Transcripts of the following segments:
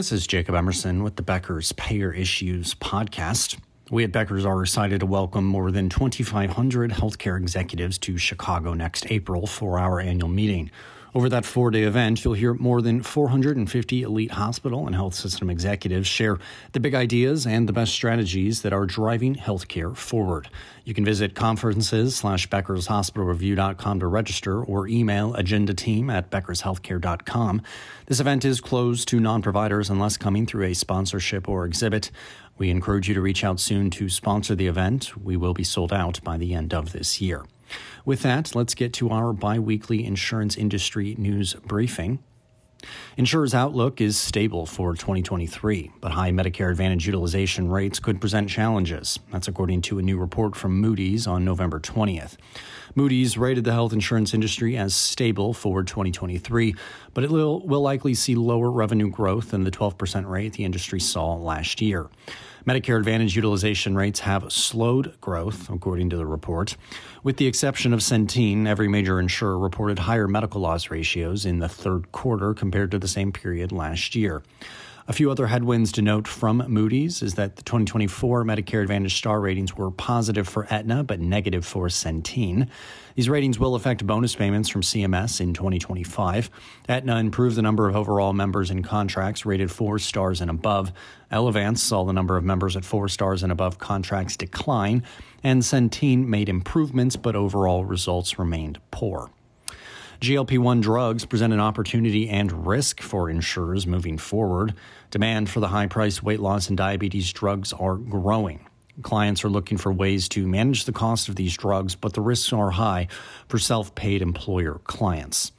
This is Jacob Emerson with the Becker's Payer Issues podcast. We at Becker's are excited to welcome more than 2,500 healthcare executives to Chicago next April for our annual meeting. Over that four day event, you'll hear more than 450 elite hospital and health system executives share the big ideas and the best strategies that are driving healthcare forward. You can visit conferences slash beckershospitalreview.com to register or email agenda team at beckershealthcare.com. This event is closed to non providers unless coming through a sponsorship or exhibit. We encourage you to reach out soon to sponsor the event. We will be sold out by the end of this year. With that, let's get to our bi weekly insurance industry news briefing. Insurers' outlook is stable for 2023, but high Medicare Advantage utilization rates could present challenges. That's according to a new report from Moody's on November 20th. Moody's rated the health insurance industry as stable for 2023, but it will, will likely see lower revenue growth than the 12% rate the industry saw last year. Medicare Advantage utilization rates have slowed growth, according to the report. With the exception of Centene, every major insurer reported higher medical loss ratios in the third quarter compared to the same period last year. A few other headwinds to note from Moody's is that the 2024 Medicare Advantage star ratings were positive for Aetna but negative for Centene. These ratings will affect bonus payments from CMS in 2025. Aetna improved the number of overall members in contracts rated four stars and above. Elevance saw the number of members at four stars and above contracts decline, and Centene made improvements, but overall results remained poor. GLP 1 drugs present an opportunity and risk for insurers moving forward. Demand for the high priced weight loss and diabetes drugs are growing. Clients are looking for ways to manage the cost of these drugs, but the risks are high for self paid employer clients.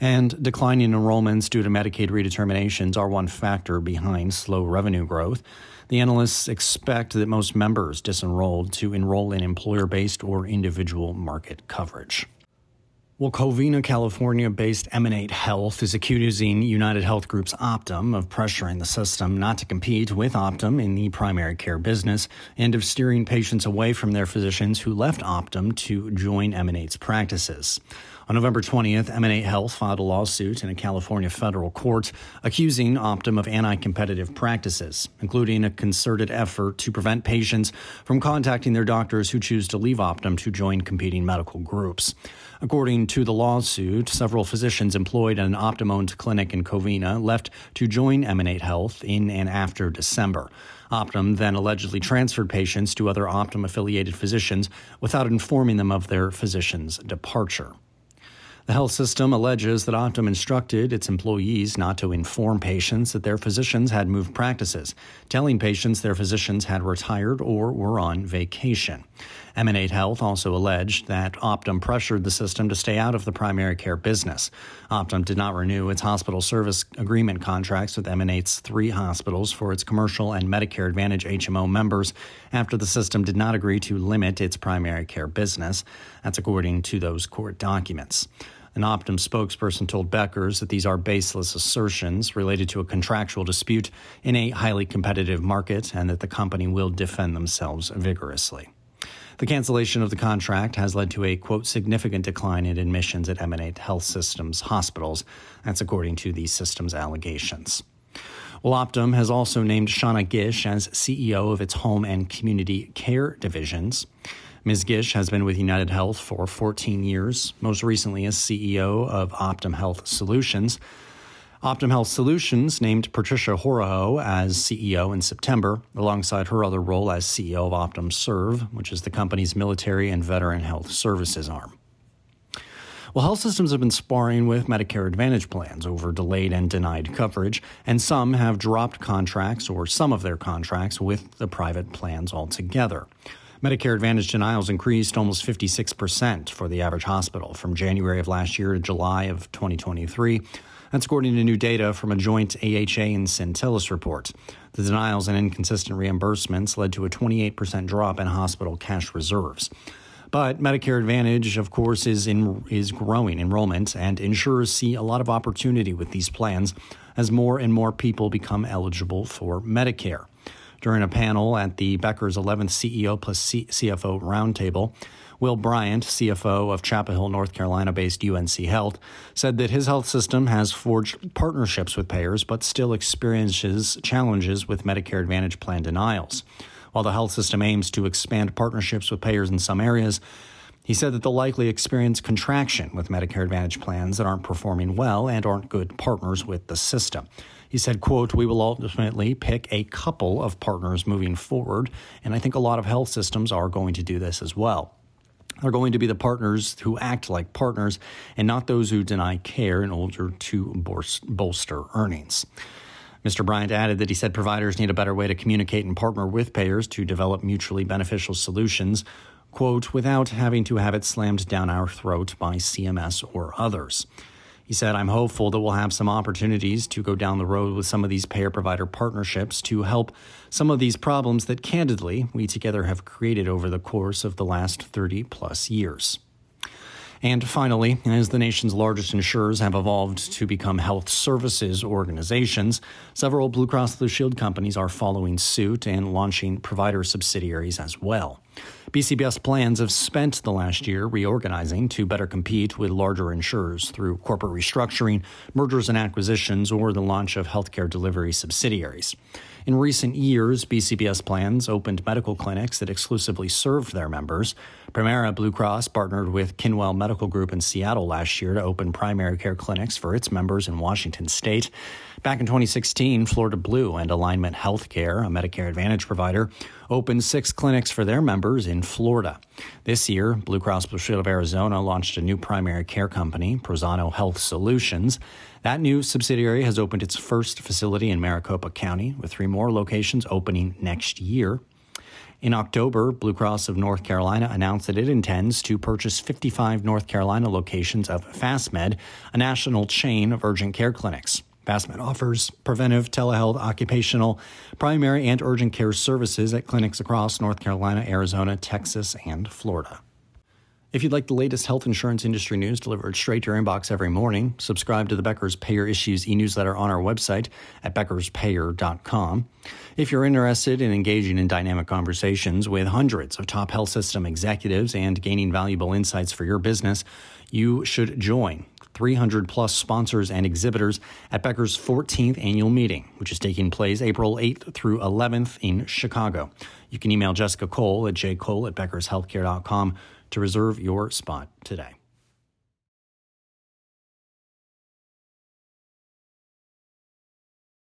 And declining enrollments due to Medicaid redeterminations are one factor behind slow revenue growth. The analysts expect that most members disenrolled to enroll in employer based or individual market coverage. Well, Covina, California based Emanate Health is accusing United Health Group's Optum of pressuring the system not to compete with Optum in the primary care business and of steering patients away from their physicians who left Optum to join Emanate's practices. On November 20th, Emanate Health filed a lawsuit in a California federal court accusing Optum of anti competitive practices, including a concerted effort to prevent patients from contacting their doctors who choose to leave Optum to join competing medical groups. According to the lawsuit, several physicians employed at an Optum owned clinic in Covina left to join Emanate Health in and after December. Optum then allegedly transferred patients to other Optum affiliated physicians without informing them of their physician's departure. The health system alleges that Optum instructed its employees not to inform patients that their physicians had moved practices, telling patients their physicians had retired or were on vacation. Emanate Health also alleged that Optum pressured the system to stay out of the primary care business. Optum did not renew its hospital service agreement contracts with Emanate's three hospitals for its commercial and Medicare Advantage HMO members after the system did not agree to limit its primary care business. That's according to those court documents. An Optum spokesperson told Beckers that these are baseless assertions related to a contractual dispute in a highly competitive market and that the company will defend themselves vigorously. The cancellation of the contract has led to a, quote, significant decline in admissions at Emanate Health Systems hospitals. That's according to the system's allegations. Well, Optum has also named Shawna Gish as CEO of its home and community care divisions. Ms. Gish has been with United Health for 14 years, most recently as CEO of Optum Health Solutions. Optum Health Solutions named Patricia Horoho as CEO in September, alongside her other role as CEO of Optum Serve, which is the company's military and veteran health services arm. Well, health systems have been sparring with Medicare Advantage plans over delayed and denied coverage, and some have dropped contracts or some of their contracts with the private plans altogether. Medicare Advantage denials increased almost 56% for the average hospital from January of last year to July of 2023 that's according to new data from a joint AHA and Syntellis report. The denials and inconsistent reimbursements led to a 28% drop in hospital cash reserves. But Medicare Advantage, of course, is in, is growing enrollment, and insurers see a lot of opportunity with these plans as more and more people become eligible for Medicare. During a panel at the Becker's 11th CEO plus C- CFO roundtable, Will Bryant, CFO of Chapel Hill, North Carolina based UNC Health, said that his health system has forged partnerships with payers but still experiences challenges with Medicare Advantage plan denials. While the health system aims to expand partnerships with payers in some areas, he said that they'll likely experience contraction with Medicare Advantage plans that aren't performing well and aren't good partners with the system. He said, quote, we will ultimately pick a couple of partners moving forward, and I think a lot of health systems are going to do this as well. They're going to be the partners who act like partners and not those who deny care in order to bolster earnings. Mr. Bryant added that he said providers need a better way to communicate and partner with payers to develop mutually beneficial solutions, quote, without having to have it slammed down our throat by CMS or others. He said, I'm hopeful that we'll have some opportunities to go down the road with some of these payer provider partnerships to help some of these problems that candidly we together have created over the course of the last 30 plus years. And finally, as the nation's largest insurers have evolved to become health services organizations, several Blue Cross Blue Shield companies are following suit and launching provider subsidiaries as well. BCBS plans have spent the last year reorganizing to better compete with larger insurers through corporate restructuring, mergers and acquisitions, or the launch of healthcare delivery subsidiaries. In recent years, BCBS plans opened medical clinics that exclusively served their members. Premera Blue Cross partnered with Kinwell Medical Group in Seattle last year to open primary care clinics for its members in Washington state. Back in 2016, Florida Blue and Alignment Healthcare, a Medicare Advantage provider, opened six clinics for their members in Florida. This year, Blue Cross Blue Shield of Arizona launched a new primary care company, Prosano Health Solutions. That new subsidiary has opened its first facility in Maricopa County, with three more locations opening next year. In October, Blue Cross of North Carolina announced that it intends to purchase 55 North Carolina locations of FastMed, a national chain of urgent care clinics. FastMed offers preventive, telehealth, occupational, primary, and urgent care services at clinics across North Carolina, Arizona, Texas, and Florida. If you'd like the latest health insurance industry news delivered straight to your inbox every morning, subscribe to the Becker's Payer Issues e newsletter on our website at beckerspayer.com. If you're interested in engaging in dynamic conversations with hundreds of top health system executives and gaining valuable insights for your business, you should join 300 plus sponsors and exhibitors at Becker's 14th annual meeting, which is taking place April 8th through 11th in Chicago. You can email Jessica Cole at jcole at beckershealthcare.com to reserve your spot today.